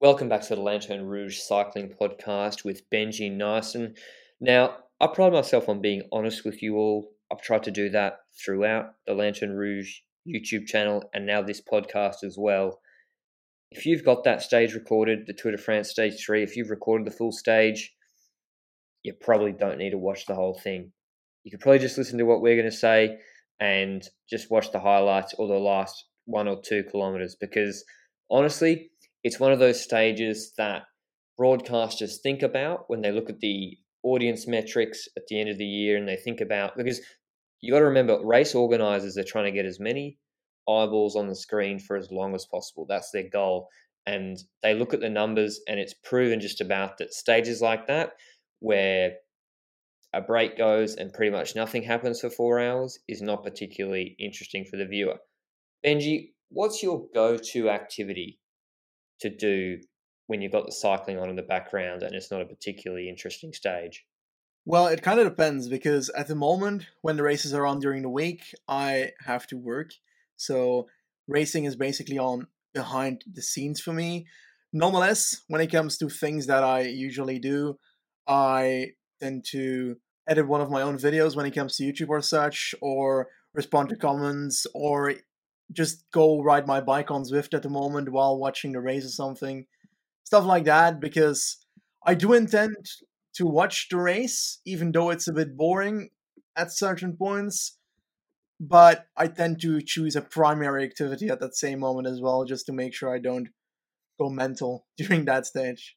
Welcome back to the Lanterne Rouge Cycling Podcast with Benji Naesen. Now, I pride myself on being honest with you all. I've tried to do that throughout the Lanterne Rouge YouTube channel and now this podcast as well. If you've got that stage recorded, the Tour de France Stage 3, if you've recorded the full stage, you probably don't need to watch the whole thing. You could probably just listen to what we're going to say and just watch the highlights or the last one or two kilometers because honestly, it's one of those stages that broadcasters think about when they look at the audience metrics at the end of the year and they think about because you got to remember race organizers are trying to get as many eyeballs on the screen for as long as possible. That's their goal. And they look at the numbers and it's proven just about that stages like that where a break goes and pretty much nothing happens for 4 hours is not particularly interesting for the viewer. Benji what's your go-to activity to do when you've got the cycling on in the background and it's not a particularly interesting stage? Well, it kind of depends because at the moment, when the races are on during the week, I have to work. So racing is basically on behind the scenes for me. Nonetheless, when it comes to things that I usually do, I tend to edit one of my own videos when it comes to YouTube or such, or respond to comments, or just go ride my bike on Zwift at the moment while watching the race or something. Stuff like that, because I do intend to watch the race, even though it's a bit boring at certain points. But I tend to choose a primary activity at that same moment as well, just to make sure I don't go mental during that stage.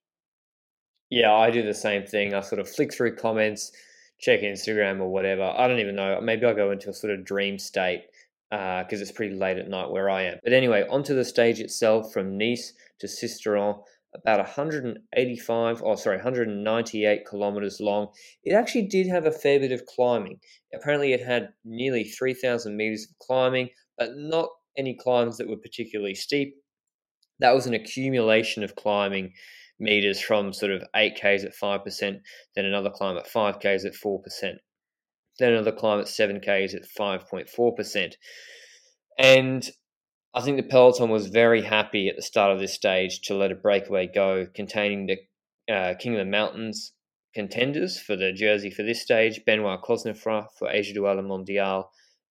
Yeah, I do the same thing. I sort of flick through comments, check Instagram or whatever. I don't even know. Maybe I go into a sort of dream state because uh, it's pretty late at night where I am. But anyway, onto the stage itself from Nice to Sisteron, about 185, oh sorry, 198 kilometers long. It actually did have a fair bit of climbing. Apparently, it had nearly 3,000 meters of climbing, but not any climbs that were particularly steep. That was an accumulation of climbing meters from sort of 8Ks at 5%, then another climb at 5Ks at 4%. Then another climb at 7K is at 5.4%. And I think the peloton was very happy at the start of this stage to let a breakaway go containing the uh, King of the Mountains contenders for the jersey for this stage Benoit Cosnefroy for AG2R Mondial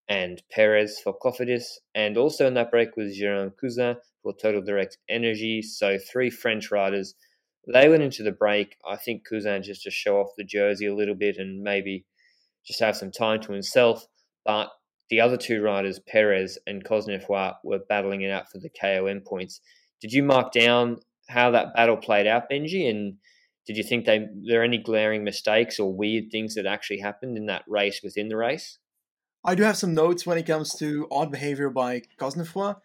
and Perez for Cofidis. And also in that break was Jérôme Cousin for Total Direct Energy. So three French riders. They went into the break. I think Cousin just to show off the jersey a little bit and maybe just have some time to himself. But the other two riders, Perez and Cosnefroy, were battling it out for the KOM points. Did you mark down how that battle played out, Benji? And did you think they there are any glaring mistakes or weird things that actually happened in that race within the race? I do have some notes when it comes to odd behavior by Cosnefroy.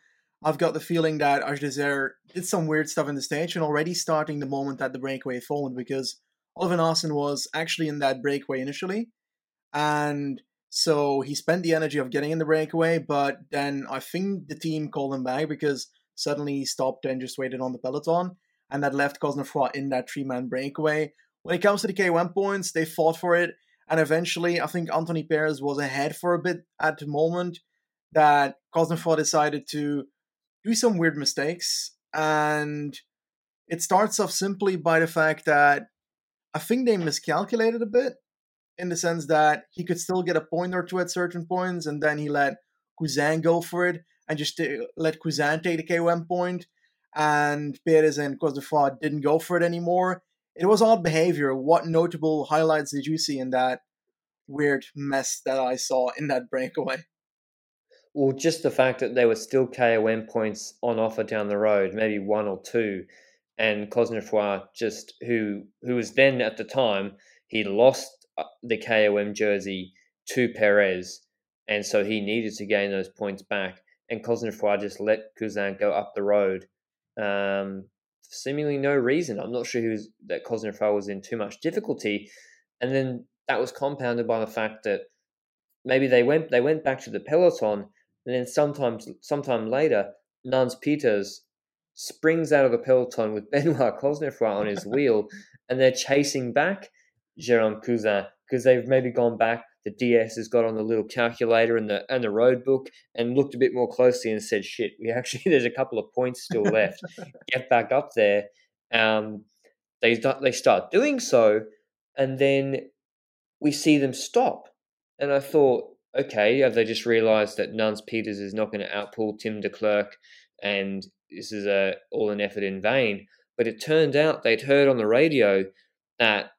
I've got the feeling that AG2R did some weird stuff in the stage and already starting the moment that the breakaway formed because Oliver Naesen was actually in that breakaway initially and so he spent the energy of getting in the breakaway, but then I think the team called him back because suddenly he stopped and just waited on the peloton, and that left Cosnefroy in that three man breakaway. When it comes to the KOM points, they fought for it, and eventually I think Anthony Perez was ahead for a bit at the moment that Cosnefroy decided to do some weird mistakes, and it starts off simply by the fact that I think they miscalculated a bit in the sense that he could still get a point or two at certain points, and then he let Cousin go for it and just let Cousin take the KOM point, and Perez and Cosnefroy didn't go for it anymore. It was odd behavior. What notable highlights did you see in that weird mess that I saw in that breakaway? Well, just the fact that there were still KOM points on offer down the road, maybe one or two, and Cosnefroy just who who was then at the time he lost uh, the KOM jersey to Perez, and so he needed to gain those points back. and Cosnefroy just let Cousin go up the road. Um, seemingly no reason. I'm not sure who's, that Cosnefroy was in too much difficulty. And then that was compounded by the fact that maybe they went they went back to the peloton, and then sometimes sometime later, Nans Peters springs out of the peloton with Benoit Cosnefroy on his wheel, and they're chasing back Jerome Cousin because they've maybe gone back. The DS has got on the little calculator and the and the road book and looked a bit more closely and said, "Shit, we actually there's a couple of points still left. Get back up there." Um, they they start doing so, and then we see them stop. And I thought, okay, have they just realised that Nans Peters is not going to outpull Tim Declercq and this is a all an effort in vain? But it turned out they'd heard on the radio that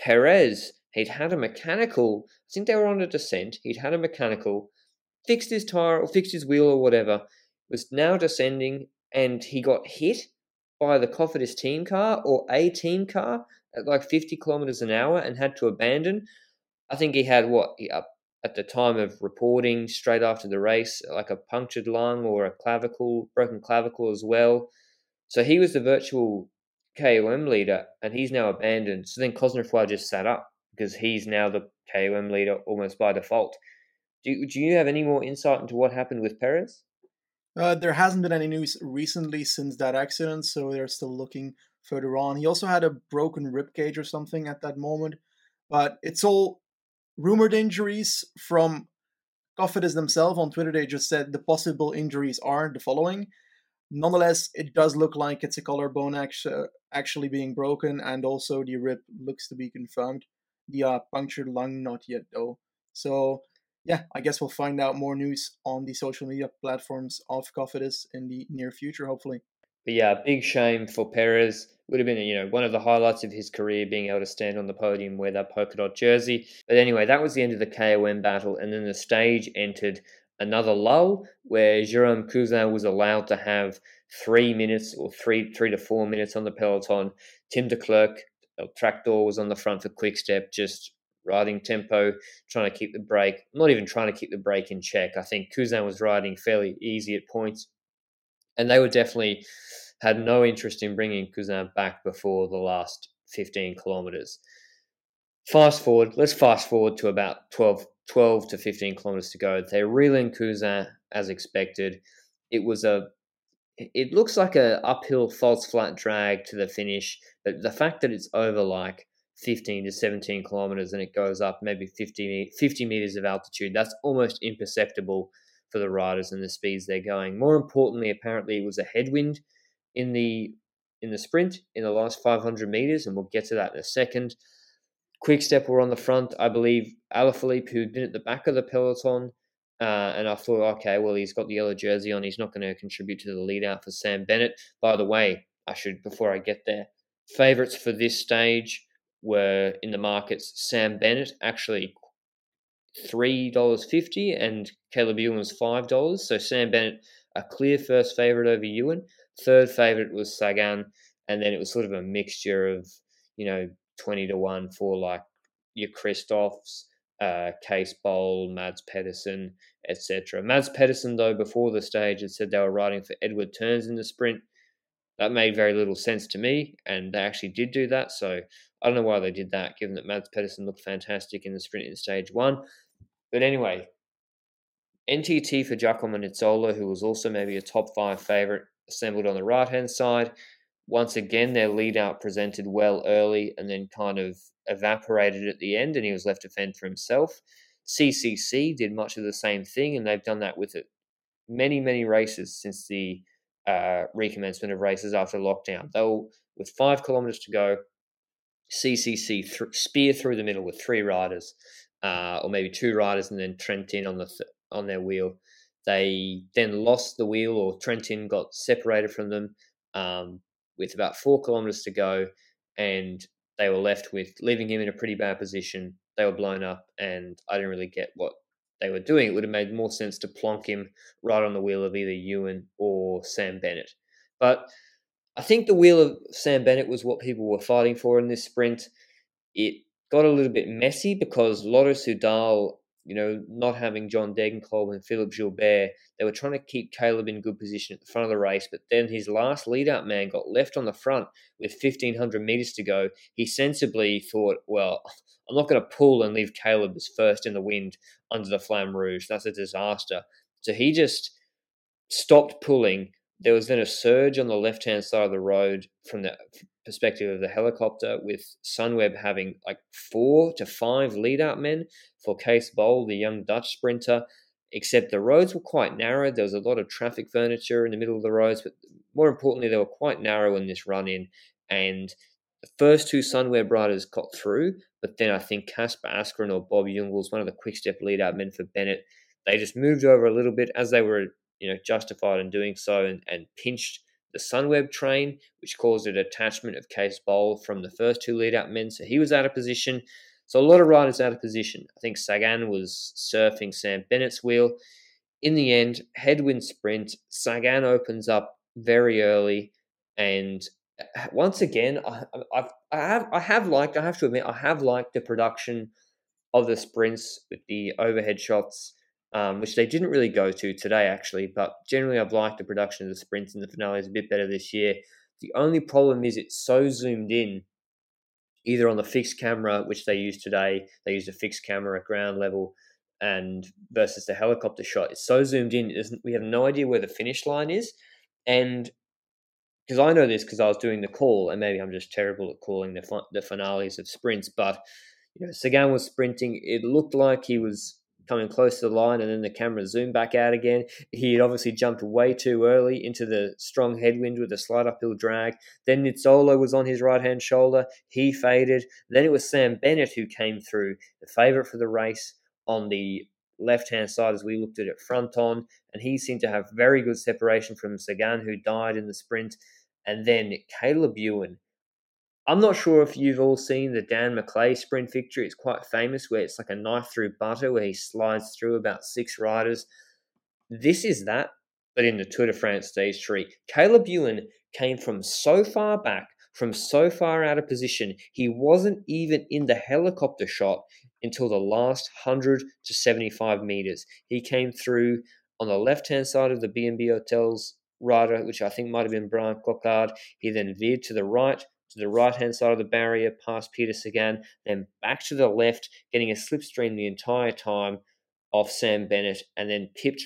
Perez, he'd had a mechanical, I think they were on a descent, he'd had a mechanical, fixed his tire or fixed his wheel or whatever, was now descending and he got hit by the Cofidis team car or a team car at like 50 kilometers an hour and had to abandon. I think he had what at the time of reporting straight after the race, like a punctured lung or a clavicle, broken clavicle as well. So he was the virtual KOM leader, and he's now abandoned. So then Cosnefroy just sat up because he's now the KOM leader almost by default. Do, do you have any more insight into what happened with Perez? Uh, there hasn't been any news recently since that accident, so they're still looking further on. He also had a broken rib cage or something at that moment, but it's all rumored injuries from Cofidis themselves on Twitter. They just said the possible injuries are the following. Nonetheless, it does look like it's a collarbone actually, being broken, and also the rib looks to be confirmed. The uh, punctured lung, not yet though. So, yeah, I guess we'll find out more news on the social media platforms of Cofidis in the near future, hopefully. But yeah, big shame for Perez. Would have been, you know, one of the highlights of his career being able to stand on the podium wear that polka dot jersey. But anyway, that was the end of the KOM battle, and then the stage entered another lull where Jerome Cousin was allowed to have three minutes or three three to four minutes on the peloton. Tim Declercq, uh, tractor was on the front for Quick Step, just riding tempo, trying to keep the break. Not even trying to keep the break in check. I think Cousin was riding fairly easy at points, and they were definitely had no interest in bringing Cousin back before the last 15 kilometers. Fast forward, let's fast forward to about 12, 12 to 15 kilometers to go. They reel in Cousin as expected. It was a it looks like a uphill false flat drag to the finish, but the fact that it's over like 15 to 17 kilometers and it goes up maybe 50, 50 meters of altitude, that's almost imperceptible for the riders and the speeds they're going. More importantly, apparently it was a headwind in the in the sprint in the last 500 meters, and we'll get to that in a second. Quick Step were on the front. I believe Alaphilippe, who'd been at the back of the peloton, uh, and I thought, okay, well, he's got the yellow jersey on. He's not going to contribute to the lead out for Sam Bennett. By the way, I should, before I get there, favourites for this stage were in the markets Sam Bennett, actually $3.50, and Caleb Ewan was $5. So Sam Bennett, a clear first favourite over Ewan. Third favourite was Sagan, and then it was sort of a mixture of, you know, 20 to 1 for like your Kristoffs, uh, Cees Bol, Mads Pedersen, etc. Mads Pedersen, though, before the stage had said they were riding for Edward Theuns in the sprint. That made very little sense to me, and they actually did do that. So I don't know why they did that, given that Mads Pedersen looked fantastic in the sprint in stage one. But anyway, NTT for Giacomo Nizzolo, who was also maybe a top five favourite, assembled on the right hand side. Once again, their lead out presented well early and then kind of evaporated at the end, and he was left to fend for himself. CCC did much of the same thing, and they've done that with it many, many races since the uh, recommencement of races after lockdown. They'll, with five kilometres to go, CCC th- spear through the middle with three riders, uh, or maybe two riders, and then Trentin on the th- on their wheel. They then lost the wheel, or Trentin got separated from them um, with about four kilometers to go, and they were left with leaving him in a pretty bad position. They were blown up, and I didn't really get what they were doing. It would have made more sense to plonk him right on the wheel of either Ewan or Sam Bennett. But I think the wheel of Sam Bennett was what people were fighting for in this sprint. It got a little bit messy because Lotto Soudal you know, not having John Degenkolb and Philippe Gilbert, they were trying to keep Caleb in good position at the front of the race. But then his last lead out man got left on the front with 1,500 metres to go. He sensibly thought, well, I'm not going to pull and leave Caleb as first in the wind under the Flamme Rouge. That's a disaster. So he just stopped pulling. There was then a surge on the left hand side of the road from the perspective of the helicopter, with Sunweb having like four to five lead out men for Cees Bol, the young Dutch sprinter. Except the roads were quite narrow. There was a lot of traffic furniture in the middle of the roads, but more importantly, they were quite narrow in this run in. And the first two Sunweb riders got through, but then I think Kasper Asgreen or Bob Jungels, one of the quick step lead out men for Bennett, they just moved over a little bit as they were you know, justified in doing so and, and pinched the Sunweb train, which caused a detachment of Cees Bol from the first two lead out men. So he was out of position. So a lot of riders out of position. I think Sagan was surfing Sam Bennett's wheel. In the end, headwind sprint, Sagan opens up very early. And uh, once again, I, I've, I have I have liked, I have to admit, I have liked the production of the sprints with the overhead shots um, which they didn't really go to today, actually. But generally, I've liked the production of the sprints and the finales a bit better this year. The only problem is it's so zoomed in, either on the fixed camera, which they use today, they use a fixed camera at ground level, and versus the helicopter shot. It's so zoomed in, we have no idea where the finish line is. And because I know this because I was doing the call, and maybe I'm just terrible at calling the, the finales of sprints, but you know, Sagan was sprinting. It looked like he was coming close to the line, and then the camera zoomed back out again. He had obviously jumped way too early into the strong headwind with a slight uphill drag. Then Nizzolo was on his right hand shoulder. He faded. Then it was Sam Bennett who came through, the favourite for the race on the left hand side as we looked at it front on, and he seemed to have very good separation from Sagan, who died in the sprint. And then Caleb Ewan I'm not sure if you've all seen the Dan McLay sprint victory. It's quite famous, where it's like a knife through butter, where he slides through about six riders. This is that, but in the Tour de France stage three. Caleb Ewan came from so far back, from so far out of position, he wasn't even in the helicopter shot until the last 100 to 75 meters. He came through on the left hand side of the B&B Hotels rider, which I think might have been Bryan Coquard. He then veered to the right to the right hand side of the barrier past Peter Sagan, then back to the left, getting a slipstream the entire time off Sam Bennett, and then tipped,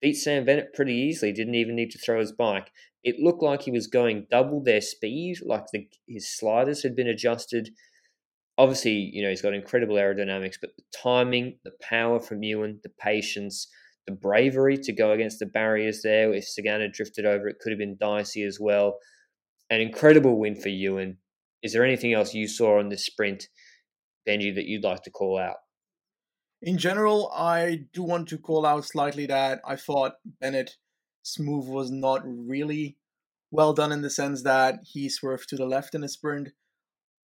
beat Sam Bennett pretty easily, didn't even need to throw his bike. It looked like he was going double their speed, like the, his sliders had been adjusted. Obviously, you know, he's got incredible aerodynamics, but the timing, the power from Ewan, the patience, the bravery to go against the barriers there. If Sagan had drifted over, it could have been dicey as well an incredible win for Ewan. Is there anything else you saw on this sprint, Benji, that you'd like to call out? In general, I do want to call out slightly that I thought Bennett's move was not really well done in the sense that he swerved to the left in a sprint,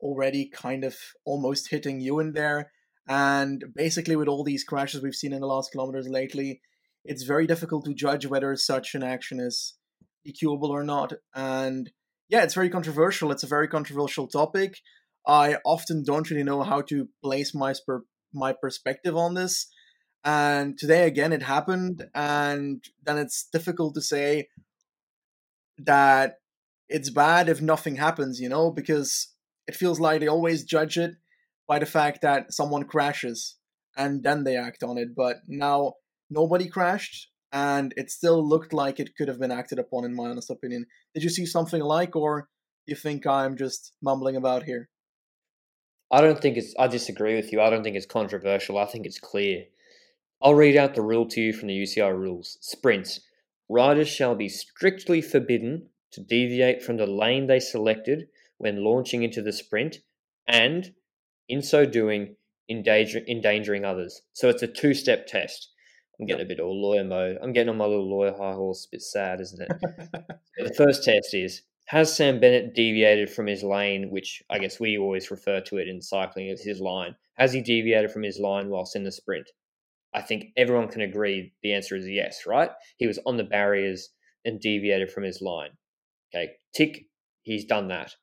already kind of almost hitting Ewan there. And basically, with all these crashes we've seen in the last kilometers lately, it's very difficult to judge whether such an action is DQable or not. And yeah, it's very controversial. It's a very controversial topic. I often don't really know how to place my my perspective on this. And today again it happened and then it's difficult to say that it's bad if nothing happens, you know, because it feels like they always judge it by the fact that someone crashes and then they act on it. But now nobody crashed and it still looked like it could have been acted upon, in my honest opinion. Did you see something like, or you think I'm just mumbling about here? I don't think it's. I disagree with you. I don't think it's controversial. I think it's clear. I'll read out the rule to you from the UCI rules. Sprints. Riders shall be strictly forbidden to deviate from the lane they selected when launching into the sprint, and in so doing, endanger, endangering others. So it's a two step test. I'm getting a bit all lawyer mode. I'm getting on my little lawyer high horse. A bit sad, isn't it? the first test is Has Sam Bennett deviated from his lane, which I guess we always refer to it in cycling as his line? Has he deviated from his line whilst in the sprint? I think everyone can agree the answer is yes, right? He was on the barriers and deviated from his line. Okay, tick, he's done that.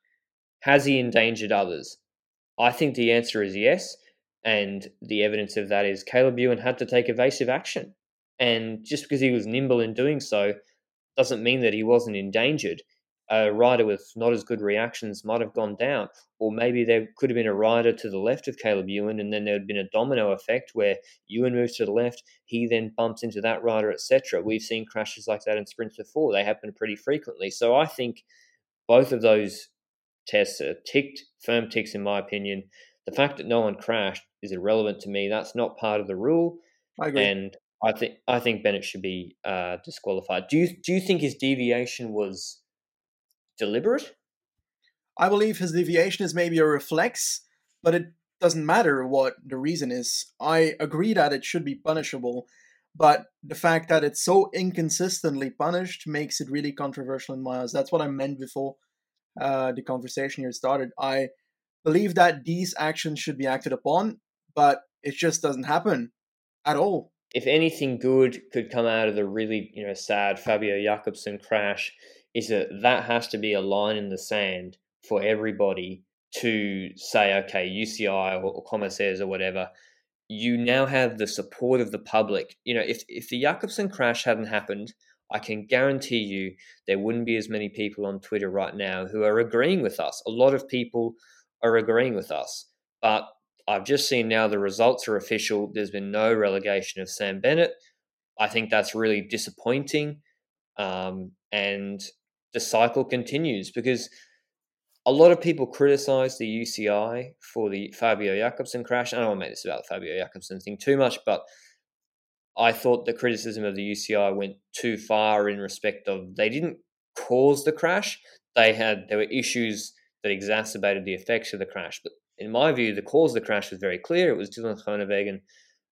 Has he endangered others? I think the answer is yes. And the evidence of that is Caleb Ewan had to take evasive action. And just because he was nimble in doing so doesn't mean that he wasn't endangered a rider with not as good reactions might have gone down. Or maybe there could have been a rider to the left of Caleb Ewan, and then there had been a domino effect where Ewan moves to the left, he then bumps into that rider, etc. We've seen crashes like that in sprints before. They happen pretty frequently. So I think both of those tests are ticked, firm ticks in my opinion. The fact that no one crashed is irrelevant to me. That's not part of the rule. I agree. And I think I think Bennett should be uh, disqualified. Do you do you think his deviation was deliberate? I believe his deviation is maybe a reflex, but it doesn't matter what the reason is. I agree that it should be punishable, but the fact that it's so inconsistently punished makes it really controversial in my eyes. That's what I meant before uh, the conversation here started. I believe that these actions should be acted upon, but it just doesn't happen at all. If anything good could come out of the really, you know, sad Fabio Jakobsen crash, is that that has to be a line in the sand for everybody to say, okay, UCI or, or commissaires or whatever, you now have the support of the public. You know, if, if the Jakobsen crash hadn't happened, I can guarantee you there wouldn't be as many people on Twitter right now who are agreeing with us. A lot of people are agreeing with us. But I've just seen now the results are official. There's been no relegation of Sam Bennett. I think that's really disappointing. Um, and the cycle continues because a lot of people criticize the UCI for the Fabio Jakobsen crash. I don't want to make this about the Fabio Jakobsen thing too much, but I thought the criticism of the UCI went too far in respect of they didn't cause the crash. They had there were issues that exacerbated the effects of the crash. But in my view, the cause of the crash was very clear. It was Dylan Groenewegen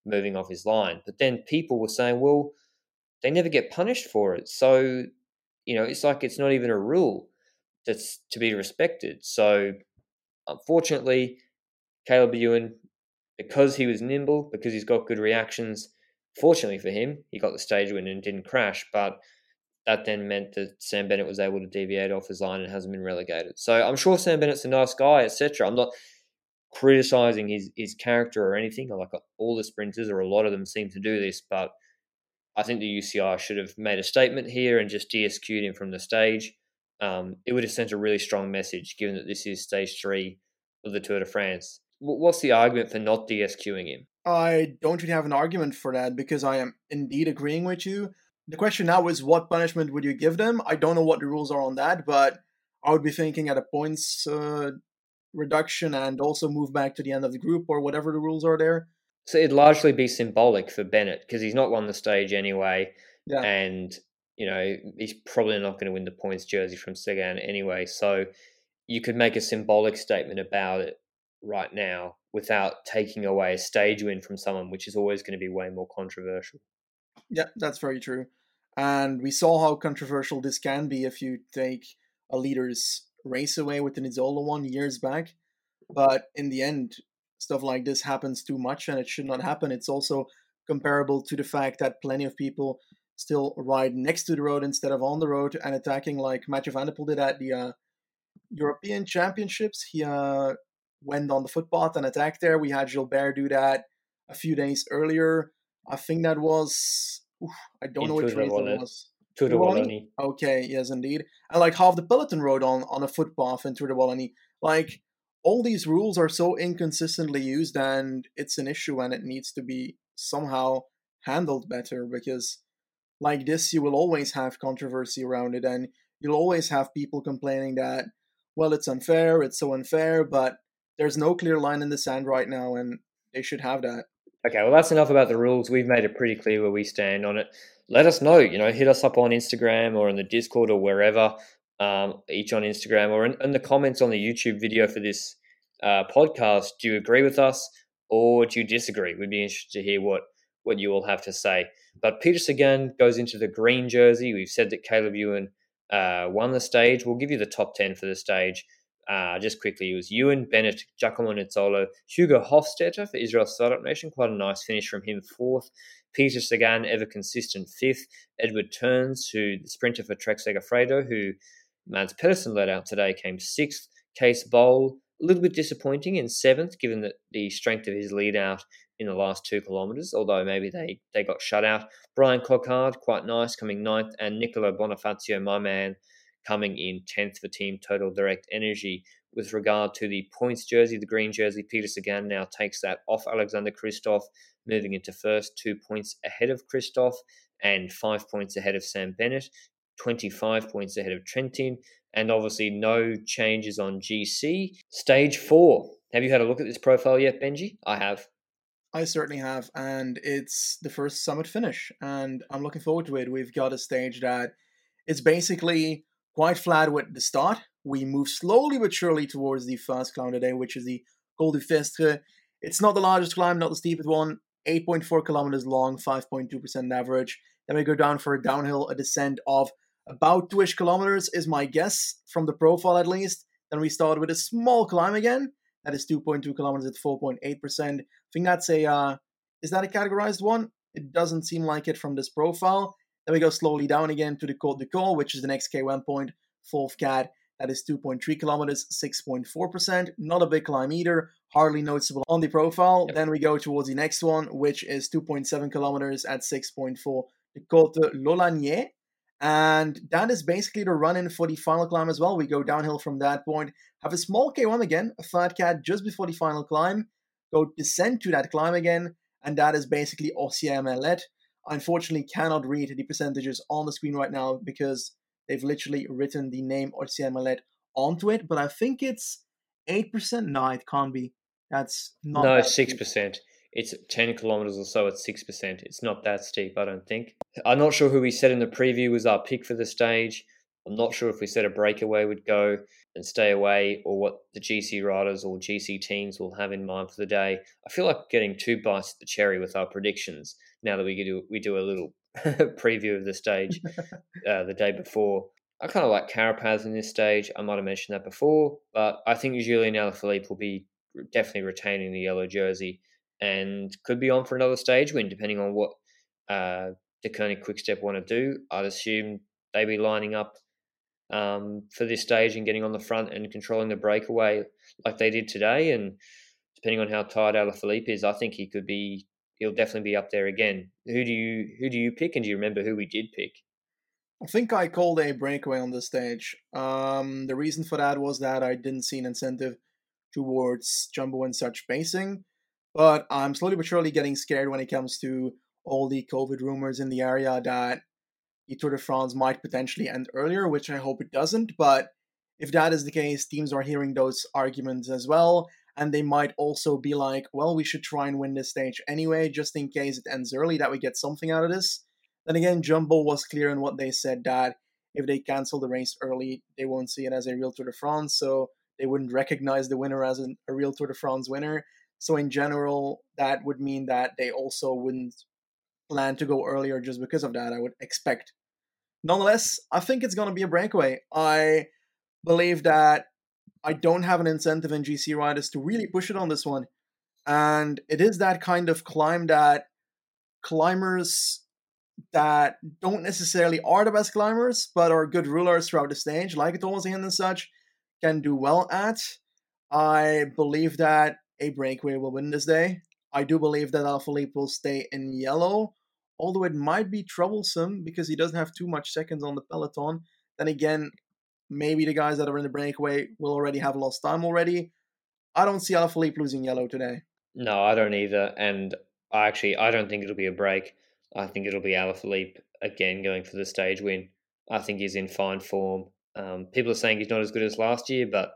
moving off his line. But then people were saying, well, they never get punished for it. So you know, it's like it's not even a rule that's to be respected. So, unfortunately, Caleb Ewan, because he was nimble, because he's got good reactions, fortunately for him, he got the stage win and didn't crash. But that then meant that Sam Bennett was able to deviate off his line and hasn't been relegated. So I'm sure Sam Bennett's a nice guy, etc. I'm not criticizing his his character or anything. Like all the sprinters or a lot of them seem to do this, but I think the UCI should have made a statement here and just DSQ'd him from the stage. Um, it would have sent a really strong message, given that this is stage three of the Tour de France. What's the argument for not DSQing him? I don't really have an argument for that because I am indeed agreeing with you. The question now is what punishment would you give them? I don't know what the rules are on that, but I would be thinking at a points uh, reduction and also move back to the end of the group or whatever the rules are there. So it'd largely be symbolic for Bennett because he's not won the stage anyway, yeah. and you know he's probably not going to win the points jersey from Sagan anyway. So you could make a symbolic statement about it right now without taking away a stage win from someone, which is always going to be way more controversial. Yeah, that's very true. And we saw how controversial this can be if you take a leader's race away with the Nizzolo one years back. But in the end, stuff like this happens too much and it should not happen. It's also comparable to the fact that plenty of people still ride next to the road instead of on the road and attacking like Mathieu van der Poel did at the uh, European Championships. He uh, went on the footpath and attacked there. We had Gilbert do that a few days earlier. I think that was oof, I don't In know which race it was. Tour de Wallonie. Okay, yes, indeed. And like half the peloton rode on on a footpath in Tour de Wallonie. Like all these rules are so inconsistently used and it's an issue and it needs to be somehow handled better because like this you will always have controversy around it and you'll always have people complaining that well it's unfair it's so unfair but there's no clear line in the sand right now and they should have that okay well that's enough about the rules we've made it pretty clear where we stand on it let us know you know hit us up on instagram or in the discord or wherever um, each on Instagram or in, in, the comments on the YouTube video for this uh, podcast. Do you agree with us or do you disagree? We'd be interested to hear what, what you all have to say. But Peter again goes into the green jersey. We've said that Caleb Ewan uh, won the stage. We'll give you the top 10 for the stage. Uh, just quickly, it was Ewan, Bennett, Giacomo Nizzolo, Hugo Hofstetter for Israel Startup Nation. Quite a nice finish from him, fourth. Peter Sagan, ever consistent, fifth. Edward Theuns, who the sprinter for Trek Segafredo, who Mads Pedersen led out today, came sixth. Cees Bol, a little bit disappointing in seventh, given that the strength of his lead out in the last two kilometres, although maybe they, they got shut out. Bryan Coquard, quite nice, coming ninth, and Nicolo Bonifazio, my man, coming in 10th for Team Total Direct Energy. With regard to the points jersey, the green jersey, Peter Sagan now takes that off Alexander Kristoff, moving into first, two points ahead of Kristoff and five points ahead of Sam Bennett, 25 points ahead of Trentin, and obviously no changes on GC. Stage four. Have you had a look at this profile yet, Benji? I have. I certainly have, and it's the first summit finish, and I'm looking forward to it. We've got a stage that it's basically quite flat with the start. We move slowly but surely towards the first climb today, which is the Col du Festre. It's not the largest climb, not the steepest one, 8.4 kilometers long, 5.2% average. Then we go down for a downhill, a descent of about two ish kilometers, is my guess, from the profile at least. Then we start with a small climb again, that is 2.2 kilometers at 4.8%. I think that's a, uh, is that a categorized one? It doesn't seem like it from this profile. Then we go slowly down again to the Côte du Col, which is the next KOM point, fourth cat. That is 2.3 kilometers, 6.4%. Not a big climb either, hardly noticeable on the profile. Yep. Then we go towards the next one, which is 2.7 kilometers at 6.4, the Côte de Lolanier. And that is basically the run in for the final climb as well. We go downhill from that point, have a small KOM again, a flat cat just before the final climb, go descend to that climb again, and that is basically Merlette. I unfortunately cannot read the percentages on the screen right now because they've literally written the name Orcières Merlette onto it, but I think it's 8%. No, it can't be. That's not. No, 6% it's 10 kilometers or so at 6%. It's not that steep, I don't think. I'm not sure who we said in the preview was our pick for the stage. I'm not sure if we said a breakaway would go and stay away or what the GC riders or GC teams will have in mind for the day. I feel like getting two bites at the cherry with our predictions now that we do, we do a little preview of the stage uh, the day before. I kind of like Carapaz in this stage. I might have mentioned that before, but I think Julian Alaphilippe will be definitely retaining the yellow jersey and could be on for another stage win, depending on what uh, Deceuninck Quickstep want to do. I'd assume they'd be lining up um, for this stage and getting on the front and controlling the breakaway like they did today. And depending on how tired Alaphilippe is, I think he could be. He'll definitely be up there again. Who do you who do you pick? And do you remember who we did pick? I think I called a breakaway on this stage. Um, the reason for that was that I didn't see an incentive towards jumbo and such pacing. But I'm slowly but surely getting scared when it comes to all the COVID rumors in the area that the Tour de France might potentially end earlier, which I hope it doesn't. But if that is the case, teams are hearing those arguments as well. And they might also be like, well, we should try and win this stage anyway, just in case it ends early, that we get something out of this. Then again, Jumbo was clear in what they said that if they cancel the race early, they won't see it as a real Tour de France. So they wouldn't recognize the winner as an, a real Tour de France winner. So in general, that would mean that they also wouldn't plan to go earlier just because of that. I would expect. Nonetheless, I think it's going to be a breakaway. I believe that I don't have an incentive in GC riders to really push it on this one. And it is that kind of climb that climbers that don't necessarily are the best climbers, but are good rulers throughout the stage, like Thomas Hand and such, can do well at. I believe that a breakaway will win this day. I do believe that Alaphilippe will stay in yellow, although it might be troublesome because he doesn't have too much seconds on the peloton. Then again, maybe the guys that are in the breakaway will already have lost time already. I don't see Alaphilippe losing yellow today. No, I don't either. And I actually, I don't think it'll be a break. I think it'll be Alaphilippe again going for the stage win. I think he's in fine form. Um, people are saying he's not as good as last year, but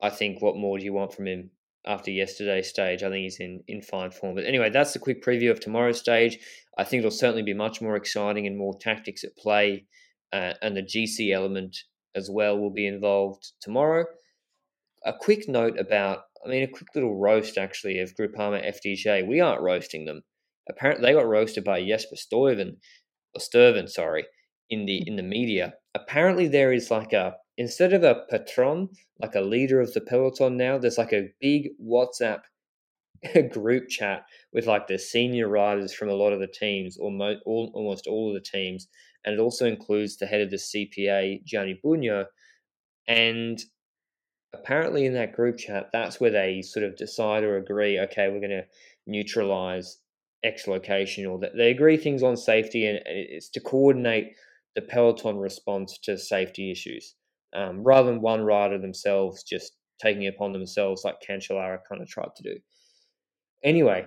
I think what more do you want from him? after yesterday's stage. I think he's in, in fine form. But anyway, that's the quick preview of tomorrow's stage. I think it'll certainly be much more exciting and more tactics at play, uh, and the GC element as well will be involved tomorrow. A quick note about, I mean, a quick little roast actually of Groupama FDJ. We aren't roasting them. Apparently, they got roasted by Jesper Stuyven, or Sturven, sorry, in the in the media. Apparently, there is like a instead of a patron, like a leader of the peloton now, there's like a big WhatsApp group chat with like the senior riders from a lot of the teams, or mo- all, almost all of the teams, and it also includes the head of the CPA, Gianni Bugno. And apparently in that group chat, that's where they sort of decide or agree, okay, we're going to neutralize X location, or that they agree things on safety, and it's to coordinate the peloton response to safety issues, um, rather than one rider themselves just taking it upon themselves like Cancellara kind of tried to do. Anyway,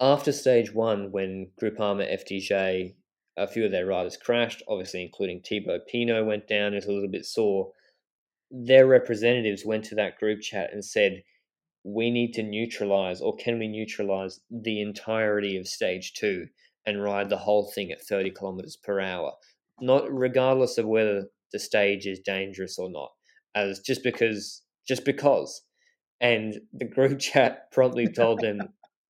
after stage one, when Groupama FDJ, a few of their riders crashed, obviously including Thibaut Pinot went down, is a little bit sore. Their representatives went to that group chat and said, we need to neutralize, or can we neutralize the entirety of stage two and ride the whole thing at 30 kilometers per hour, not regardless of whether the stage is dangerous or not, as just because, just because. And the group chat promptly told them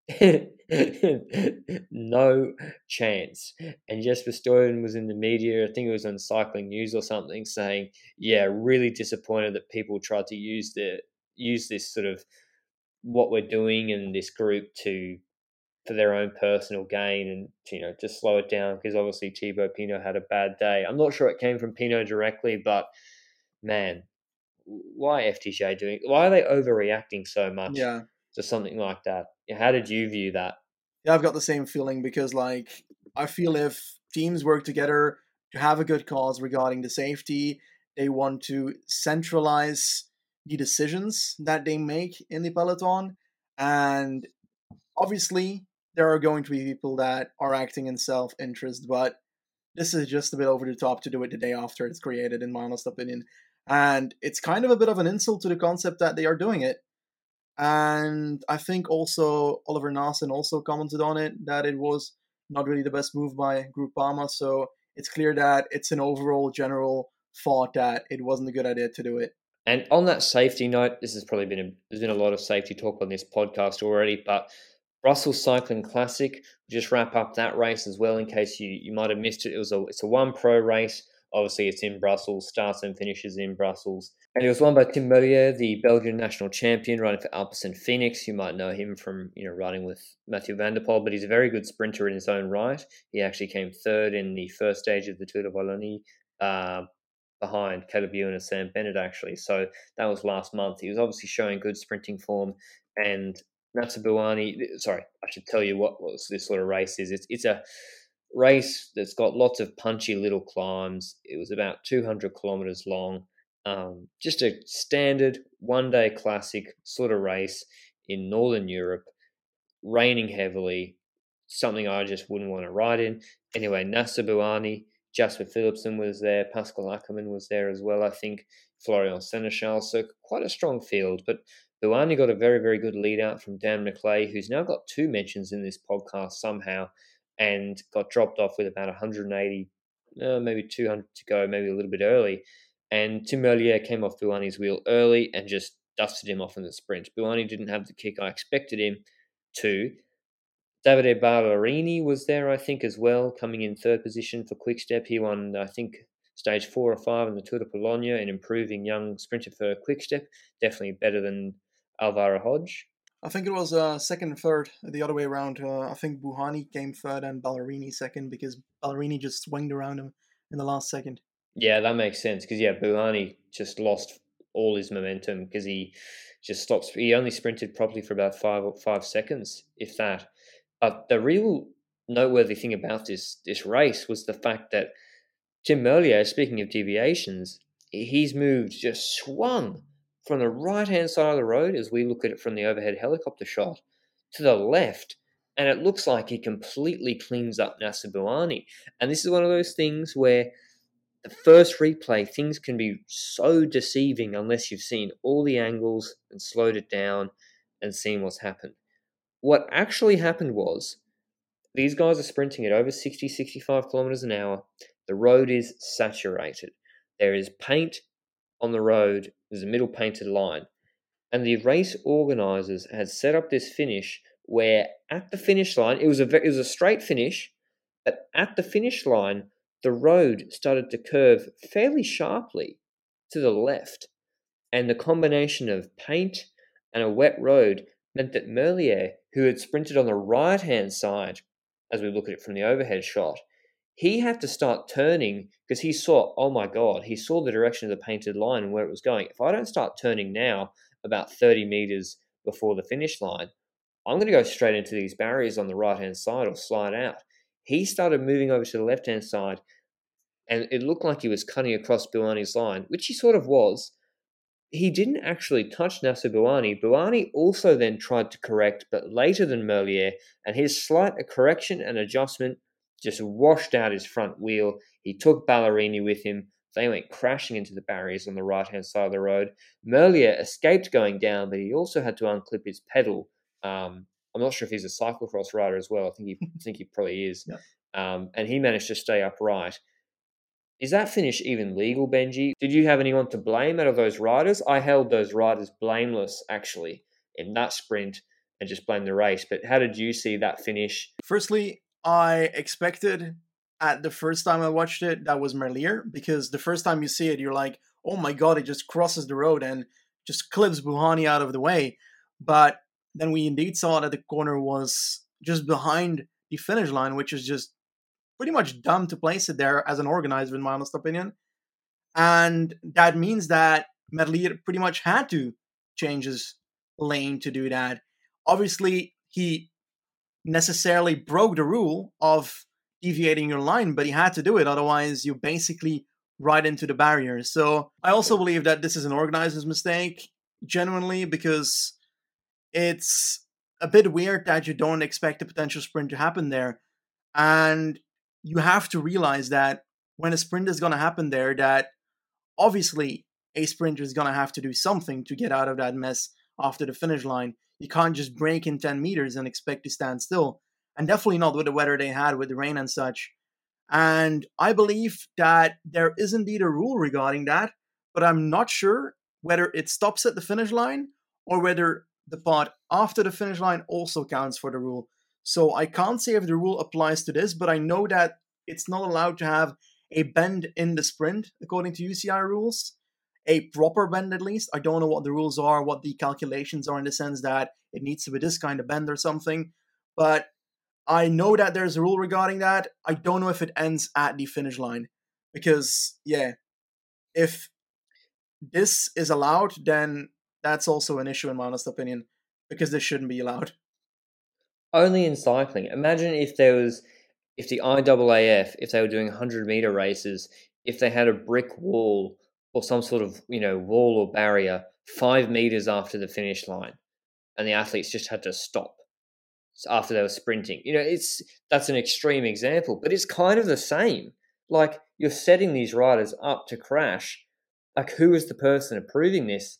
no chance. And Jesper Stuyven was in the media, I think it was on Cycling News or something, saying, "Yeah, really disappointed that people tried to use the use this sort of what we're doing in this group to for their own personal gain and you know just slow it down because obviously Thibaut Pinot had a bad day. I'm not sure it came from Pinot directly, but man, why FDJ doing? Why are they overreacting so much? Yeah. To something like that. How did you view that? Yeah, I've got the same feeling because like I feel if teams work together to have a good cause regarding the safety, they want to centralize the decisions that they make in the peloton and obviously there are going to be people that are acting in self-interest but this is just a bit over the top to do it the day after it's created in my honest opinion and it's kind of a bit of an insult to the concept that they are doing it and i think also oliver Naesen also commented on it that it was not really the best move by Groupama so it's clear that it's an overall general thought that it wasn't a good idea to do it and on that safety note, this has probably been a, there's been a lot of safety talk on this podcast already, but Brussels Cycling Classic, just wrap up that race as well in case you, you might have missed it. It was a it's a one pro race. Obviously, it's in Brussels, starts and finishes in Brussels. And it was won by Tim Merlier, the Belgian national champion, running for Alpecin-Fenix. You might know him from you know running with Mathieu van der Poel, but he's a very good sprinter in his own right. He actually came third in the first stage of the Tour de Wallonie, uh, behind Caleb Ewan and Sam Bennett, actually. So that was last month. He was obviously showing good sprinting form. And Nacer Bouhanni, sorry, I should tell you what, what this sort of race is. It's, it's a race that's got lots of punchy little climbs. It was about 200 kilometers long. Um, just a standard one day classic sort of race in Northern Europe, raining heavily, something I just wouldn't want to ride in. Anyway, Nacer Bouhanni Jasper Philipsen was there, Pascal Ackermann was there as well, I think, Florian Sénéchal. So quite a strong field. But Bouhanni got a very, very good lead out from Dan McLay, who's now got two mentions in this podcast somehow and got dropped off with about 180, uh, maybe 200 to go, maybe a little bit early. And Tim Merlier came off Bouhanni's wheel early and just dusted him off in the sprint. Bouhanni didn't have the kick I expected him to. Davide Ballerini was there, I think, as well, coming in third position for Quick Step. He won, I think, stage four or five in the Tour de Pologne and improving young sprinter for Quick Step. Definitely better than Alvaro Hodeg. I think it was uh, second and third, the other way around. Uh, I think Bouhanni came third and Ballerini second because Ballerini just swinged around him in the last second. Yeah, that makes sense because, yeah, Bouhanni just lost all his momentum because he just stopped. He only sprinted properly for about five five seconds, if that. But the real noteworthy thing about this this race was the fact that Tim Merlier, speaking of deviations, he's moved just swung from the right hand side of the road as we look at it from the overhead helicopter shot to the left. And it looks like he completely cleans up Nacer Bouhanni. And this is one of those things where the first replay, things can be so deceiving unless you've seen all the angles and slowed it down and seen what's happened. What actually happened was these guys are sprinting at over 60, 65 kilometers an hour. The road is saturated. There is paint on the road, there's a middle painted line. And the race organizers had set up this finish where at the finish line, it was a, it was a straight finish, but at the finish line, the road started to curve fairly sharply to the left. And the combination of paint and a wet road meant that Merlier, who had sprinted on the right hand side, as we look at it from the overhead shot, he had to start turning because he saw, oh my God, he saw the direction of the painted line and where it was going. If I don't start turning now about 30 meters before the finish line, I'm going to go straight into these barriers on the right hand side or slide out. He started moving over to the left hand side, and it looked like he was cutting across Bouhanni's line, which he sort of was. He didn't actually touch Nacer Bouhanni. Bouhanni also then tried to correct, but later than Merlier, and his slight correction and adjustment just washed out his front wheel. He took Ballerini with him. They went crashing into the barriers on the right hand side of the road. Merlier escaped going down, but he also had to unclip his pedal. Um, I'm not sure if he's a cyclocross rider as well. I think he I think he probably is. Yeah. Um, and he managed to stay upright. Is that finish even legal, Benji? Did you have anyone to blame out of those riders? I held those riders blameless, actually, in that sprint and just blamed the race. But how did you see that finish? Firstly, I expected at the first time I watched it that was Merlier because the first time you see it, you're like, oh my god, it just crosses the road and just clips Bouhanni out of the way. But then we indeed saw that the corner was just behind the finish line, which is just pretty much dumb to place it there as an organizer, in my honest opinion. And that means that Merlier pretty much had to change his lane to do that. Obviously, he necessarily broke the rule of deviating your line, but he had to do it. Otherwise, you basically right into the barrier. So I also believe that this is an organizer's mistake, genuinely, because it's a bit weird that you don't expect a potential sprint to happen there. And you have to realize that when a sprint is going to happen there, that obviously a sprinter is going to have to do something to get out of that mess after the finish line. You can't just break in 10 meters and expect to stand still. And definitely not with the weather they had with the rain and such. And I believe that there is indeed a rule regarding that, but I'm not sure whether it stops at the finish line or whether the part after the finish line also counts for the rule. So I can't say if the rule applies to this, but I know that it's not allowed to have a bend in the sprint according to UCI rules a proper bend at least. I don't know what the rules are, what the calculations are in the sense that it needs to be this kind of bend or something. But I know that there's a rule regarding that. I don't know if it ends at the finish line. Because, yeah, if this is allowed, then that's also an issue in my honest opinion. Because this shouldn't be allowed. Only in cycling. Imagine if there was if the IAAF, if they were doing 100 meter races, if they had a brick wall or some sort of you know wall or barrier five meters after the finish line, and the athletes just had to stop after they were sprinting. You know, it's that's an extreme example, but it's kind of the same. Like you're setting these riders up to crash. Like who is the person approving this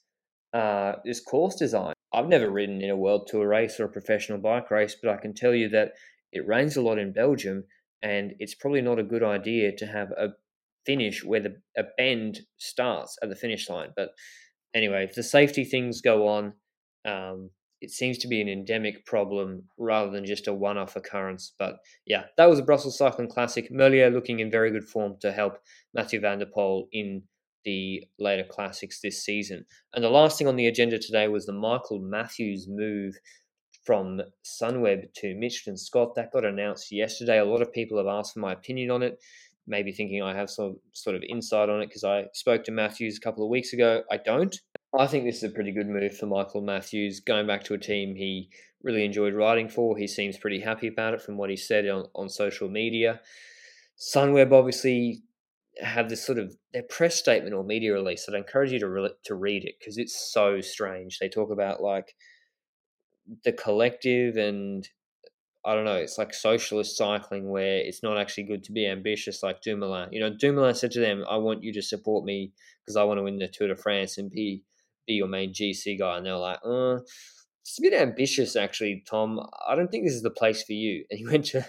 uh, this course design? I've never ridden in a world tour race or a professional bike race, but I can tell you that it rains a lot in Belgium, and it's probably not a good idea to have a finish where the a bend starts at the finish line. But anyway, if the safety things go on, um, it seems to be an endemic problem rather than just a one-off occurrence. But yeah, that was a Brussels Cycling Classic. Merlier looking in very good form to help Mathieu van der Poel in the later classics this season. And the last thing on the agenda today was the Michael Matthews move from Sunweb to Mitchelton Scott. That got announced yesterday. A lot of people have asked for my opinion on it maybe thinking I have some sort of insight on it because I spoke to Matthews a couple of weeks ago. I don't. I think this is a pretty good move for Michael Matthews going back to a team he really enjoyed riding for. He seems pretty happy about it from what he said on, on social media. Sunweb obviously have this sort of their press statement or media release I'd encourage you to re- to read it because it's so strange. They talk about like the collective and I don't know, it's like socialist cycling where it's not actually good to be ambitious like Dumoulin. You know, Dumoulin said to them, I want you to support me because I want to win the Tour de France and be be your main GC guy. And they're like, uh, it's a bit ambitious actually, Tom. I don't think this is the place for you. And he went to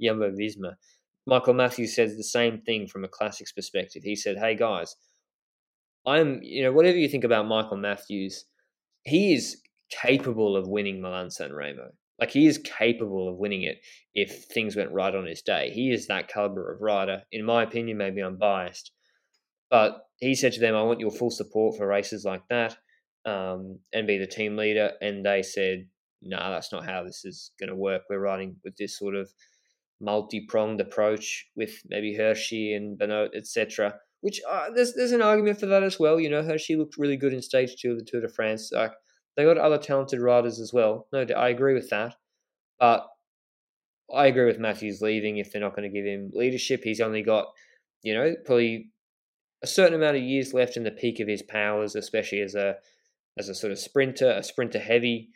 Jumbo Visma. Michael Matthews says the same thing from a classics perspective. He said, Hey guys, I'm you know, whatever you think about Michael Matthews, he is capable of winning Milan San Remo. Like he is capable of winning it if things went right on his day. He is that caliber of rider. In my opinion, maybe I'm biased, but he said to them, "I want your full support for races like that, um, and be the team leader." And they said, "No, nah, that's not how this is going to work. We're riding with this sort of multi-pronged approach with maybe Hirschi and Benoot, etc. Which uh, there's there's an argument for that as well. You know, Hirschi looked really good in stage two of the Tour de France. Like they got other talented riders as well. No, I agree with that, but I agree with Matthews leaving if they're not going to give him leadership. He's only got, you know, probably a certain amount of years left in the peak of his powers, especially as a as a sort of sprinter, a sprinter heavy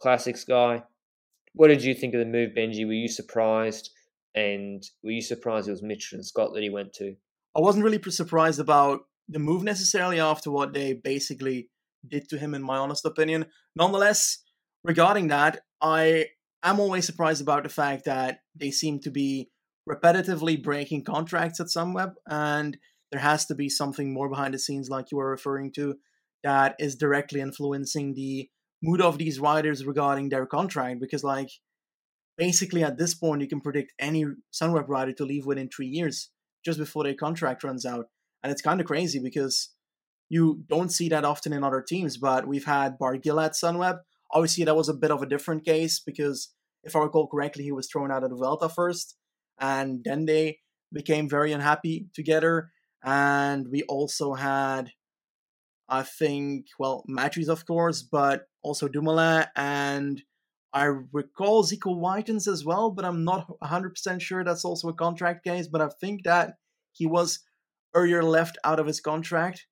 classics guy. What did you think of the move, Benji? Were you surprised? And were you surprised it was Mitchelton Scott that he went to? I wasn't really surprised about the move necessarily after what they basically did to him, in my honest opinion. Nonetheless, regarding that, I am always surprised about the fact that they seem to be repetitively breaking contracts at Sunweb, and there has to be something more behind the scenes, like you were referring to, that is directly influencing the mood of these riders regarding their contract. Because, like, basically at this point, you can predict any Sunweb rider to leave within three years, just before their contract runs out. And it's kind of crazy because you don't see that often in other teams, but we've had Barguil at Sunweb. Obviously, that was a bit of a different case because, if I recall correctly, he was thrown out of the Vuelta first, and then they became very unhappy together. And we also had I think, well, Matthews, of course, but also Dumoulin. And I recall Zico Waeytens as well, but I'm not 100% sure that's also a contract case. But I think that he was earlier left out of his contract.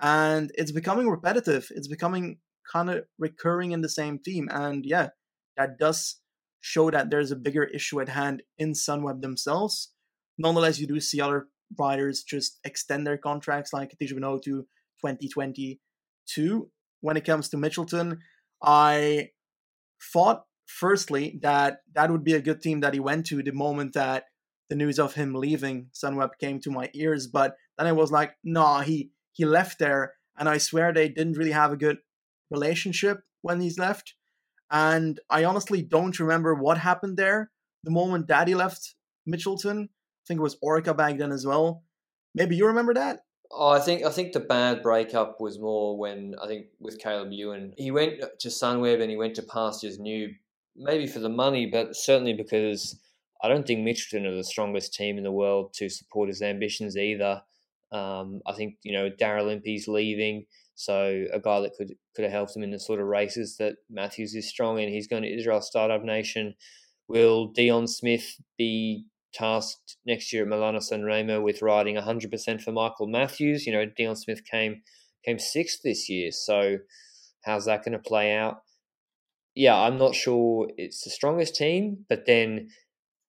And it's becoming repetitive. It's becoming kind of recurring in the same theme. And yeah, that does show that there's a bigger issue at hand in Sunweb themselves. Nonetheless, you do see other riders just extend their contracts like Tiesj to 2022. When it comes to Mitchelton, I thought firstly that that would be a good team that he went to the moment that the news of him leaving Sunweb came to my ears. But then I was like, nah, he he left there, and I swear they didn't really have a good relationship when he's left. And I honestly don't remember what happened there the moment Daddy left Mitchelton. I think it was Orica back then as well. Maybe you remember that? Oh, I think I think the bad breakup was more when I think with Caleb Ewan. He went to Sunweb and he went to Pastures New, maybe for the money, but certainly because I don't think Mitchelton are the strongest team in the world to support his ambitions either. Um, I think you know Daryl Impey's leaving, so a guy that could could have helped him in the sort of races that Matthews is strong in. He's going to Israel Startup Nation. Will Dion Smith be tasked next year at Milano Sanremo with riding 100% for Michael Matthews. You know, Dion Smith came came sixth this year, so how's that going to play out? Yeah, I'm not sure it's the strongest team, but then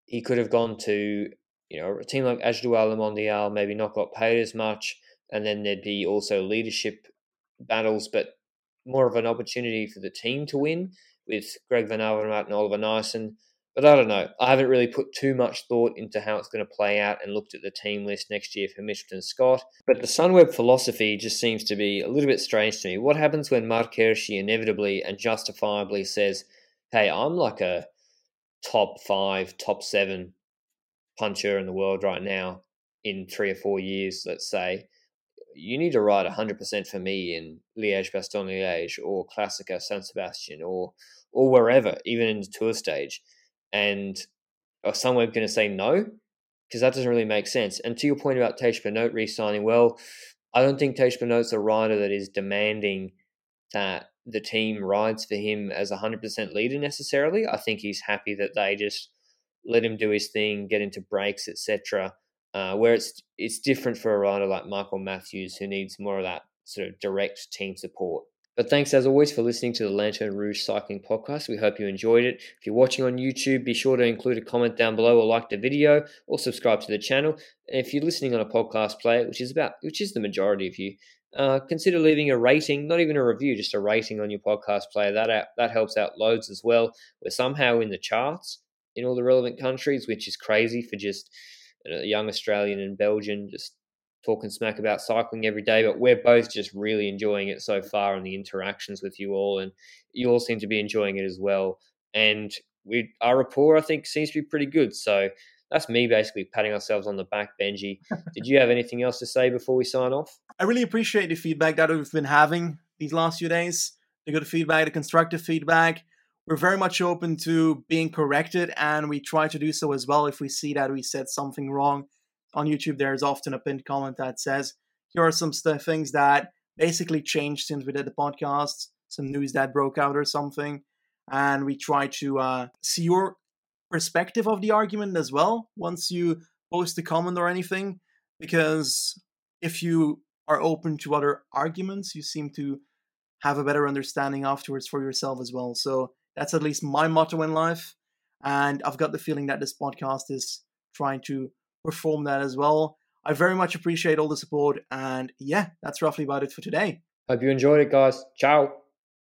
he could have gone to you know a team like AG2R La Mondiale, maybe not got paid as much, and then there'd be also leadership battles, but more of an opportunity for the team to win with Greg Van Avermaet and Oliver Naesen but I don't know. I haven't really put too much thought into how it's going to play out and looked at the team list next year for Mitchelton Scott. But the Sunweb philosophy just seems to be a little bit strange to me. What happens when Marc Hirschi inevitably and justifiably says, hey, I'm like a top five, top seven puncher in the world right now in three or four years, let's say. You need to ride 100% for me in Liège, Bastogne Liège, or Classica San Sebastian, or or wherever, even in the tour stage and are Sunweb going to say no? Because that doesn't really make sense. And to your point about Tiesj Benoot re-signing, well, I don't think Tiesj Benoot's a rider that is demanding that the team rides for him as a 100% leader necessarily. I think he's happy that they just let him do his thing, get into breaks, etc. Uh, where it's it's different for a rider like Michael Matthews who needs more of that sort of direct team support. But thanks as always for listening to the Lanterne Rouge Cycling Podcast. We hope you enjoyed it. If you're watching on YouTube, be sure to include a comment down below or like the video or subscribe to the channel. And if you're listening on a podcast player, which is about which is the majority of you, uh, consider leaving a rating, not even a review, just a rating on your podcast player. That that helps out loads as well. We're somehow in the charts in all the relevant countries, which is crazy for just uh, a young Australian and Belgian just talking smack about cycling every day, but we're both just really enjoying it so far and the interactions with you all, and you all seem to be enjoying it as well. And we our rapport, I think, seems to be pretty good. So that's me basically patting ourselves on the back, Benji. Did you have anything else to say before we sign off? I really appreciate the feedback that we've been having these last few days. The good feedback, the constructive feedback. We're very much open to being corrected, and we try to do so as well if we see that we said something wrong. On YouTube, there's often a pinned comment that says, Here are some st- things that basically changed since we did the podcast, some news that broke out or something. And we try to uh, see your perspective of the argument as well once you post a comment or anything. Because if you are open to other arguments, you seem to have a better understanding afterwards for yourself as well. So that's at least my motto in life. And I've got the feeling that this podcast is trying to perform that as well. I very much appreciate all the support. And yeah, that's roughly about it for today. Hope you enjoyed it, guys. Ciao.